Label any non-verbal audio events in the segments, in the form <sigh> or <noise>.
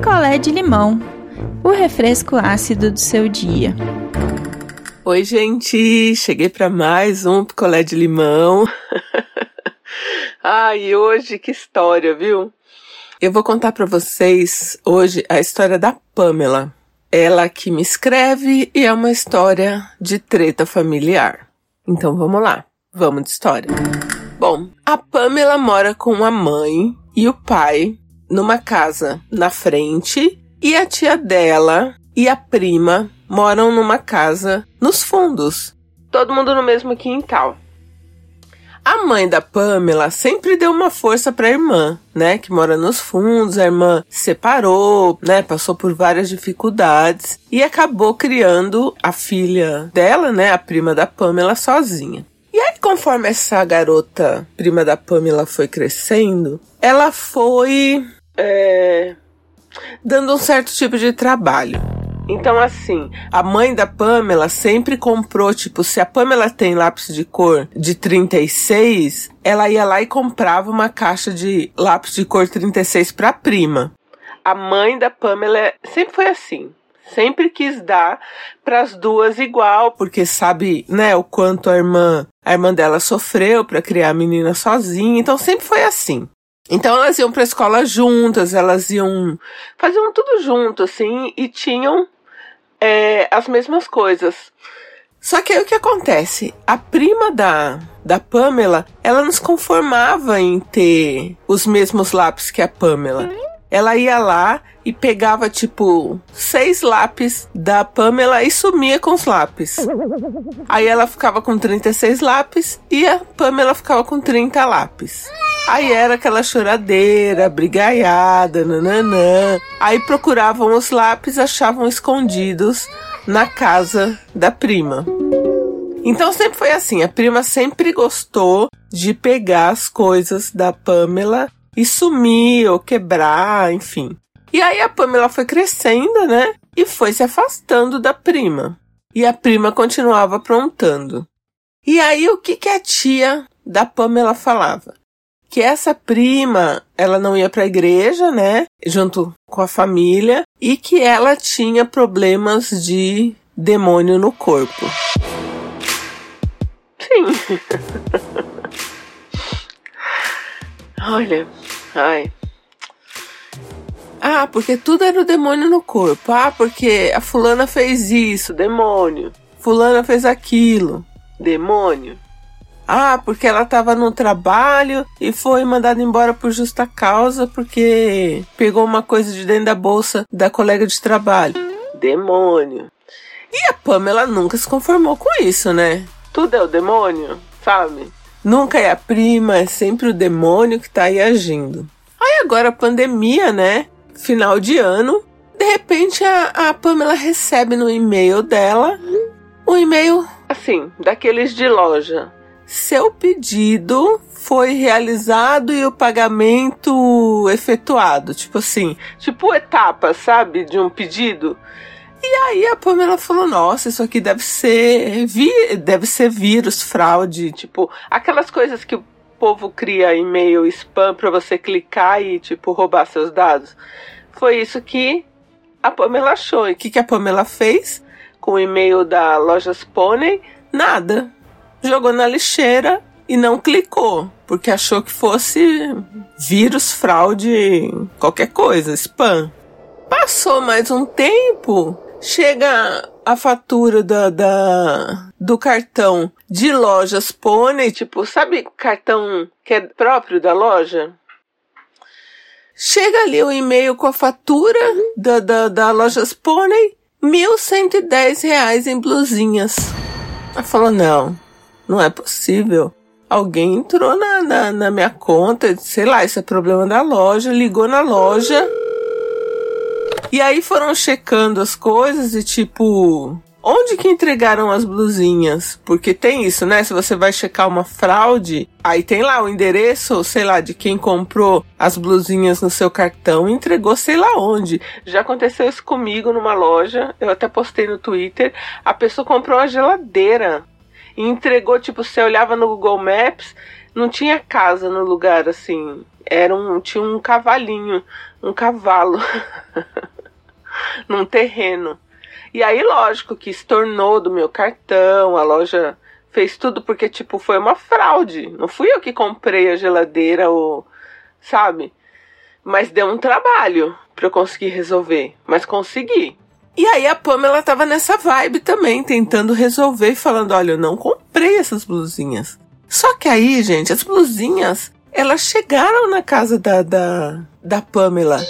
picolé de limão, o refresco ácido do seu dia. Oi, gente! Cheguei para mais um picolé de limão. <laughs> Ai, hoje que história, viu? Eu vou contar para vocês hoje a história da Pamela. Ela que me escreve e é uma história de treta familiar. Então vamos lá, vamos de história. Bom, a Pamela mora com a mãe e o pai numa casa na frente e a tia dela e a prima moram numa casa nos fundos. Todo mundo no mesmo quintal. A mãe da Pamela sempre deu uma força para a irmã, né, que mora nos fundos. A irmã separou, né, passou por várias dificuldades e acabou criando a filha dela, né, a prima da Pamela sozinha. E aí, conforme essa garota, prima da Pamela, foi crescendo, ela foi é, dando um certo tipo de trabalho. Então, assim, a mãe da Pamela sempre comprou, tipo, se a Pamela tem lápis de cor de 36, ela ia lá e comprava uma caixa de lápis de cor 36 pra prima. A mãe da Pamela sempre foi assim. Sempre quis dar para as duas igual, porque sabe, né, o quanto a irmã, a irmã dela sofreu para criar a menina sozinha. Então sempre foi assim. Então elas iam para a escola juntas, elas iam faziam tudo junto assim e tinham é, as mesmas coisas. Só que aí o que acontece? A prima da, da Pamela, ela não se conformava em ter os mesmos lápis que a Pamela. Ela ia lá e pegava, tipo, seis lápis da Pamela e sumia com os lápis. Aí ela ficava com 36 lápis e a Pamela ficava com 30 lápis. Aí era aquela choradeira, brigaiada, nananã. Aí procuravam os lápis, achavam escondidos na casa da prima. Então sempre foi assim, a prima sempre gostou de pegar as coisas da Pamela e sumir ou quebrar, enfim. E aí a Pamela foi crescendo, né? E foi se afastando da prima. E a prima continuava aprontando. E aí o que, que a tia da Pamela falava? que essa prima, ela não ia para a igreja, né, junto com a família, e que ela tinha problemas de demônio no corpo. Sim. <laughs> Olha, ai. Ah, porque tudo era o demônio no corpo. Ah, porque a fulana fez isso, demônio. Fulana fez aquilo, demônio. Ah, porque ela estava no trabalho e foi mandada embora por justa causa porque pegou uma coisa de dentro da bolsa da colega de trabalho. Demônio. E a Pamela nunca se conformou com isso, né? Tudo é o demônio, sabe? Nunca é a prima, é sempre o demônio que tá aí agindo. Aí agora a pandemia, né? Final de ano. De repente a, a Pamela recebe no e-mail dela um e-mail assim, daqueles de loja seu pedido foi realizado e o pagamento efetuado. Tipo assim, tipo etapa, sabe? De um pedido. E aí a Pamela falou: Nossa, isso aqui deve ser, deve ser vírus, fraude, tipo, aquelas coisas que o povo cria e-mail spam para você clicar e, tipo, roubar seus dados. Foi isso que a Pamela achou. E o que, que a Pamela fez com o e-mail da Lojas Pônei? Nada jogou na lixeira e não clicou, porque achou que fosse vírus, fraude, qualquer coisa, spam. Passou mais um tempo, chega a fatura da, da, do cartão de lojas Pônei, tipo, sabe cartão que é próprio da loja? Chega ali o e-mail com a fatura da, da, da lojas Pônei, R$ 1.110 em blusinhas. Ela falou, não, não é possível. Alguém entrou na, na, na minha conta, sei lá, isso é problema da loja, ligou na loja. E aí foram checando as coisas e tipo, Onde que entregaram as blusinhas? Porque tem isso, né? Se você vai checar uma fraude, aí tem lá o endereço, sei lá, de quem comprou as blusinhas no seu cartão e entregou sei lá onde. Já aconteceu isso comigo numa loja, eu até postei no Twitter. A pessoa comprou uma geladeira e entregou, tipo, você olhava no Google Maps, não tinha casa no lugar assim. Era um, tinha um cavalinho, um cavalo <laughs> num terreno. E aí, lógico que estornou do meu cartão, a loja fez tudo porque, tipo, foi uma fraude. Não fui eu que comprei a geladeira ou. Sabe? Mas deu um trabalho para eu conseguir resolver. Mas consegui. E aí a Pamela tava nessa vibe também, tentando resolver falando: olha, eu não comprei essas blusinhas. Só que aí, gente, as blusinhas, elas chegaram na casa da, da, da Pamela.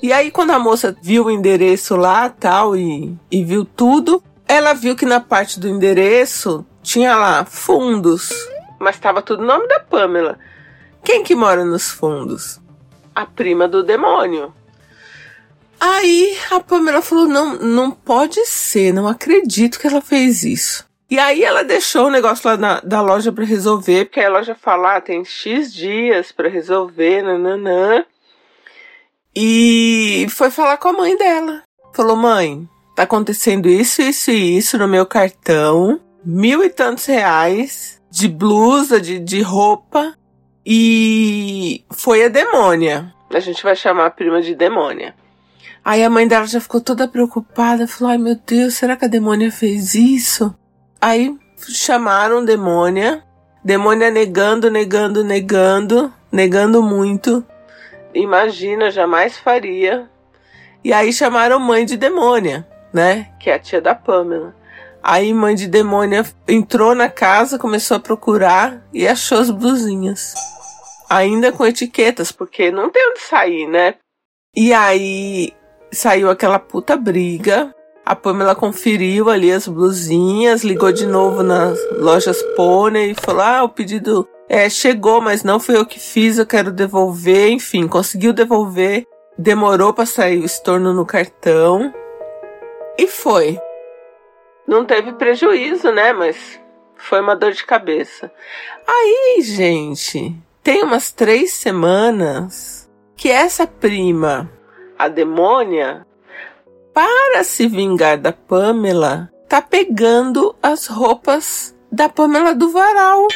E aí, quando a moça viu o endereço lá tal e, e viu tudo, ela viu que na parte do endereço tinha lá fundos. Mas estava tudo no nome da Pamela. Quem que mora nos fundos? A prima do demônio. Aí a Pamela falou: não, não pode ser, não acredito que ela fez isso. E aí ela deixou o negócio lá na, da loja para resolver, porque a loja fala, ah, tem X dias para resolver, nananã. E foi falar com a mãe dela. Falou, mãe, tá acontecendo isso, isso e isso no meu cartão. Mil e tantos reais de blusa, de, de roupa. E foi a demônia. A gente vai chamar a prima de demônia. Aí a mãe dela já ficou toda preocupada, falou: Ai meu Deus, será que a demônia fez isso? Aí chamaram demônia, demônia negando, negando, negando, negando muito. Imagina, jamais faria. E aí chamaram mãe de demônia, né? Que é a tia da Pamela. Aí mãe de demônia entrou na casa, começou a procurar e achou as blusinhas. Ainda com etiquetas, porque não tem onde sair, né? E aí saiu aquela puta briga. A Pamela conferiu ali as blusinhas, ligou de novo nas lojas Pônei e falou: Ah, o pedido é, chegou, mas não foi eu que fiz, eu quero devolver. Enfim, conseguiu devolver. Demorou para sair o estorno no cartão. E foi. Não teve prejuízo, né? Mas foi uma dor de cabeça. Aí, gente, tem umas três semanas que essa prima, a demônia, para se vingar da Pamela, tá pegando as roupas da Pamela do varal.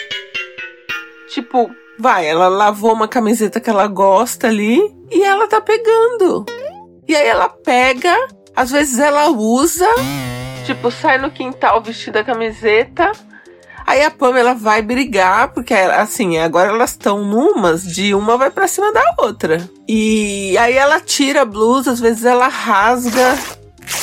Tipo, vai, ela lavou uma camiseta que ela gosta ali e ela tá pegando. E aí ela pega, às vezes ela usa, tipo, sai no quintal vestida a camiseta. Aí a Pamela vai brigar, porque assim, agora elas estão numas de uma vai pra cima da outra. E aí ela tira a blusa, às vezes ela rasga.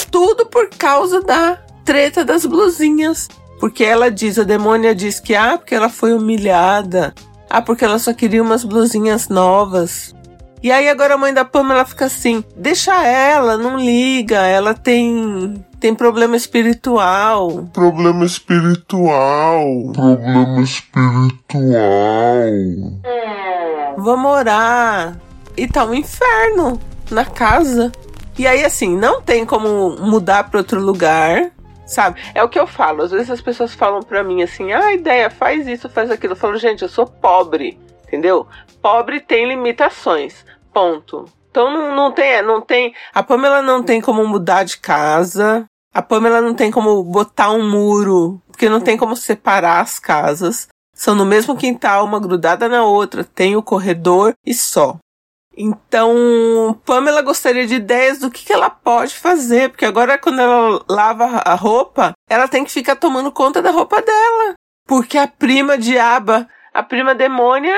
Tudo por causa da treta das blusinhas. Porque ela diz, a demônia diz que, ah, porque ela foi humilhada. Ah, porque ela só queria umas blusinhas novas. E aí agora a mãe da Pamela fica assim, deixa ela, não liga, ela tem tem problema espiritual. Problema espiritual. Problema espiritual. Vamos orar. E tá um inferno na casa. E aí, assim, não tem como mudar para outro lugar, sabe? É o que eu falo. Às vezes as pessoas falam para mim assim: ah, ideia, faz isso, faz aquilo. Eu falo, gente, eu sou pobre, entendeu? Pobre tem limitações. Ponto. Então não, não tem, não tem. A Pamela não tem como mudar de casa. A Pamela não tem como botar um muro, porque não tem como separar as casas. São no mesmo quintal, uma grudada na outra, tem o corredor e só. Então, Pamela gostaria de ideias do que, que ela pode fazer, porque agora quando ela lava a roupa, ela tem que ficar tomando conta da roupa dela. Porque a prima diaba, a prima demônia,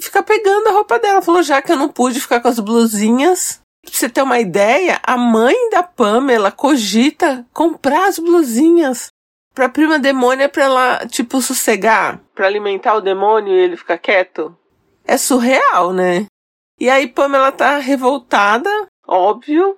fica pegando a roupa dela. Falou, já que eu não pude ficar com as blusinhas, Pra você ter uma ideia, a mãe da Pamela cogita comprar as blusinhas pra prima demônia pra ela, tipo, sossegar, pra alimentar o demônio e ele ficar quieto. É surreal, né? E aí Pamela tá revoltada, óbvio,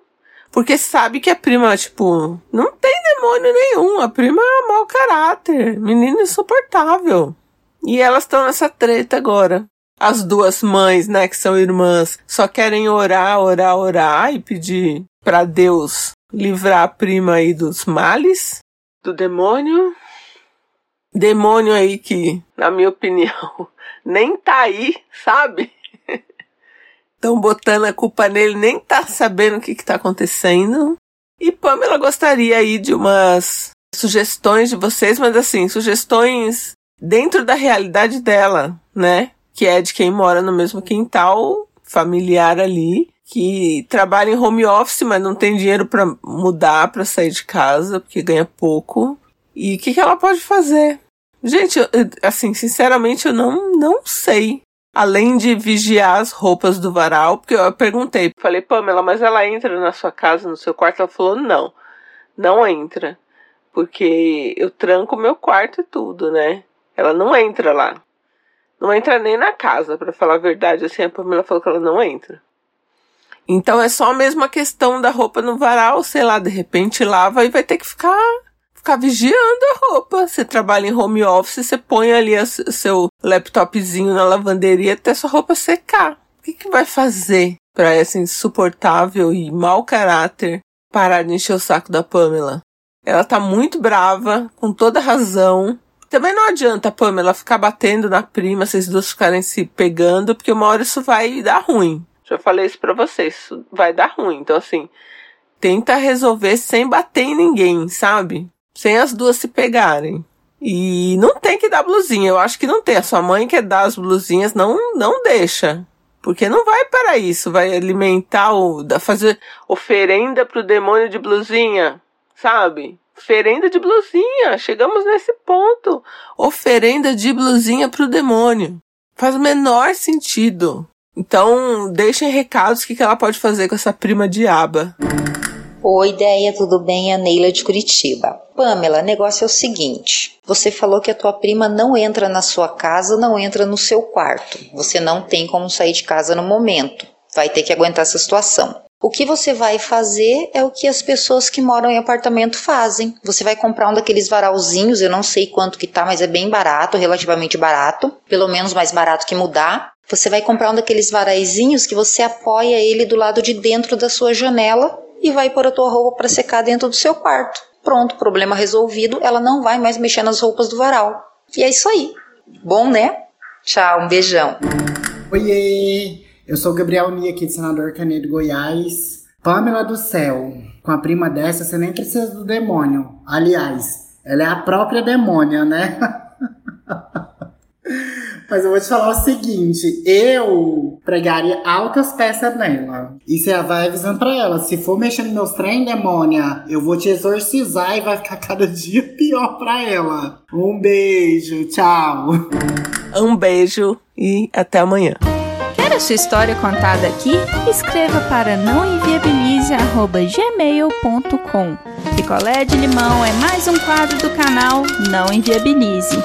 porque sabe que a prima, tipo, não tem demônio nenhum. A prima é mau caráter, menina insuportável. E elas estão nessa treta agora as duas mães, né, que são irmãs, só querem orar, orar, orar e pedir para Deus livrar a prima aí dos males, do demônio. Demônio aí que, na minha opinião, <laughs> nem tá aí, sabe? <laughs> Estão botando a culpa nele, nem tá sabendo o que, que tá acontecendo. E Pamela gostaria aí de umas sugestões de vocês, mas assim, sugestões dentro da realidade dela, né? que é de quem mora no mesmo quintal familiar ali, que trabalha em home office, mas não tem dinheiro para mudar, para sair de casa, porque ganha pouco. E o que, que ela pode fazer? Gente, eu, assim, sinceramente, eu não, não sei. Além de vigiar as roupas do varal, porque eu perguntei, falei, Pamela, mas ela entra na sua casa, no seu quarto? Ela falou, não, não entra. Porque eu tranco meu quarto e tudo, né? Ela não entra lá. Não entra nem na casa, para falar a verdade. Assim, a Pamela falou que ela não entra. Então é só a mesma questão da roupa no varal, sei lá, de repente lava e vai ter que ficar ficar vigiando a roupa. Você trabalha em home office, você põe ali o seu laptopzinho na lavanderia até sua roupa secar. O que, que vai fazer para essa insuportável e mau caráter parar de encher o saco da Pamela? Ela tá muito brava, com toda razão. Também não adianta a Pamela ficar batendo na prima, vocês duas ficarem se pegando, porque uma hora isso vai dar ruim. Já falei isso pra vocês, isso vai dar ruim. Então, assim, tenta resolver sem bater em ninguém, sabe? Sem as duas se pegarem. E não tem que dar blusinha. Eu acho que não tem. A sua mãe quer dar as blusinhas, não, não deixa. Porque não vai para isso. Vai alimentar o. fazer oferenda pro demônio de blusinha. Sabe? Oferenda de blusinha. Chegamos nesse ponto. Oferenda de blusinha pro demônio. Faz o menor sentido. Então, deixem recados o que, ela pode fazer com essa prima diaba. Oi, ideia, tudo bem? A Neila de Curitiba. Pamela, negócio é o seguinte: você falou que a tua prima não entra na sua casa, não entra no seu quarto. Você não tem como sair de casa no momento. Vai ter que aguentar essa situação. O que você vai fazer é o que as pessoas que moram em apartamento fazem. Você vai comprar um daqueles varalzinhos, eu não sei quanto que tá, mas é bem barato, relativamente barato, pelo menos mais barato que mudar. Você vai comprar um daqueles varaizinhos que você apoia ele do lado de dentro da sua janela e vai pôr a tua roupa para secar dentro do seu quarto. Pronto, problema resolvido, ela não vai mais mexer nas roupas do varal. E é isso aí. Bom, né? Tchau, um beijão. Oiê! Eu sou o Gabriel Nia, aqui de Senador Canedo, Goiás. Pamela do céu, com a prima dessa, você nem precisa do demônio. Aliás, ela é a própria demônia, né? <laughs> Mas eu vou te falar o seguinte: eu pregaria altas peças nela. E você vai avisando pra ela: se for mexer nos meus trem, demônia, eu vou te exorcizar e vai ficar <laughs> cada dia pior pra ela. Um beijo, tchau. Um beijo e até amanhã. Quer a sua história contada aqui? Escreva para nãoenviabilize.gmail.com Picolé de limão é mais um quadro do canal Não Enviabilize.